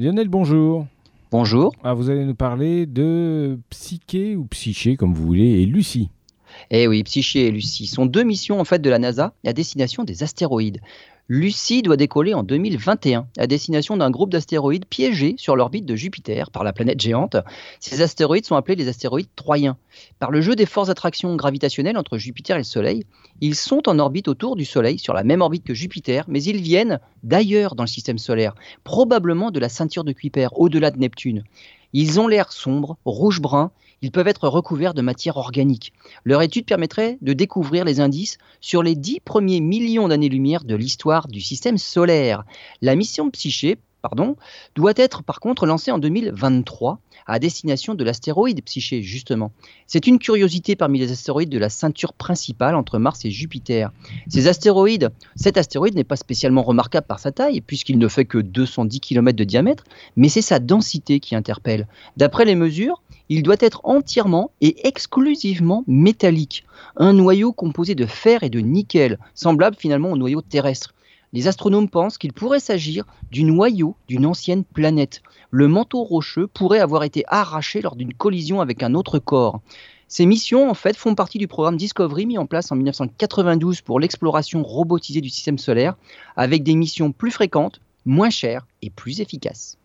Lionel, bonjour. Bonjour. Ah, vous allez nous parler de Psyché ou Psyché, comme vous voulez, et Lucie. Eh oui, Psyché et Lucie sont deux missions en fait de la NASA à destination des astéroïdes. Lucie doit décoller en 2021 à destination d'un groupe d'astéroïdes piégés sur l'orbite de Jupiter par la planète géante. Ces astéroïdes sont appelés les astéroïdes troyens. Par le jeu des forces d'attraction gravitationnelles entre Jupiter et le Soleil, ils sont en orbite autour du Soleil, sur la même orbite que Jupiter, mais ils viennent d'ailleurs dans le système solaire, probablement de la ceinture de Kuiper, au-delà de Neptune. Ils ont l'air sombres, rouge-brun, ils peuvent être recouverts de matière organique. Leur étude permettrait de découvrir les indices sur les dix premiers millions d'années-lumière de l'histoire du système solaire. La mission Psyché pardon, doit être par contre lancée en 2023 à destination de l'astéroïde Psyché, justement. C'est une curiosité parmi les astéroïdes de la ceinture principale entre Mars et Jupiter. Ces astéroïdes, cet astéroïde n'est pas spécialement remarquable par sa taille, puisqu'il ne fait que 210 km de diamètre, mais c'est sa densité qui interpelle. D'après les mesures, il doit être entièrement et exclusivement métallique. Un noyau composé de fer et de nickel, semblable finalement au noyau terrestre. Les astronomes pensent qu'il pourrait s'agir du noyau d'une ancienne planète. Le manteau rocheux pourrait avoir été arraché lors d'une collision avec un autre corps. Ces missions, en fait, font partie du programme Discovery mis en place en 1992 pour l'exploration robotisée du système solaire, avec des missions plus fréquentes, moins chères et plus efficaces.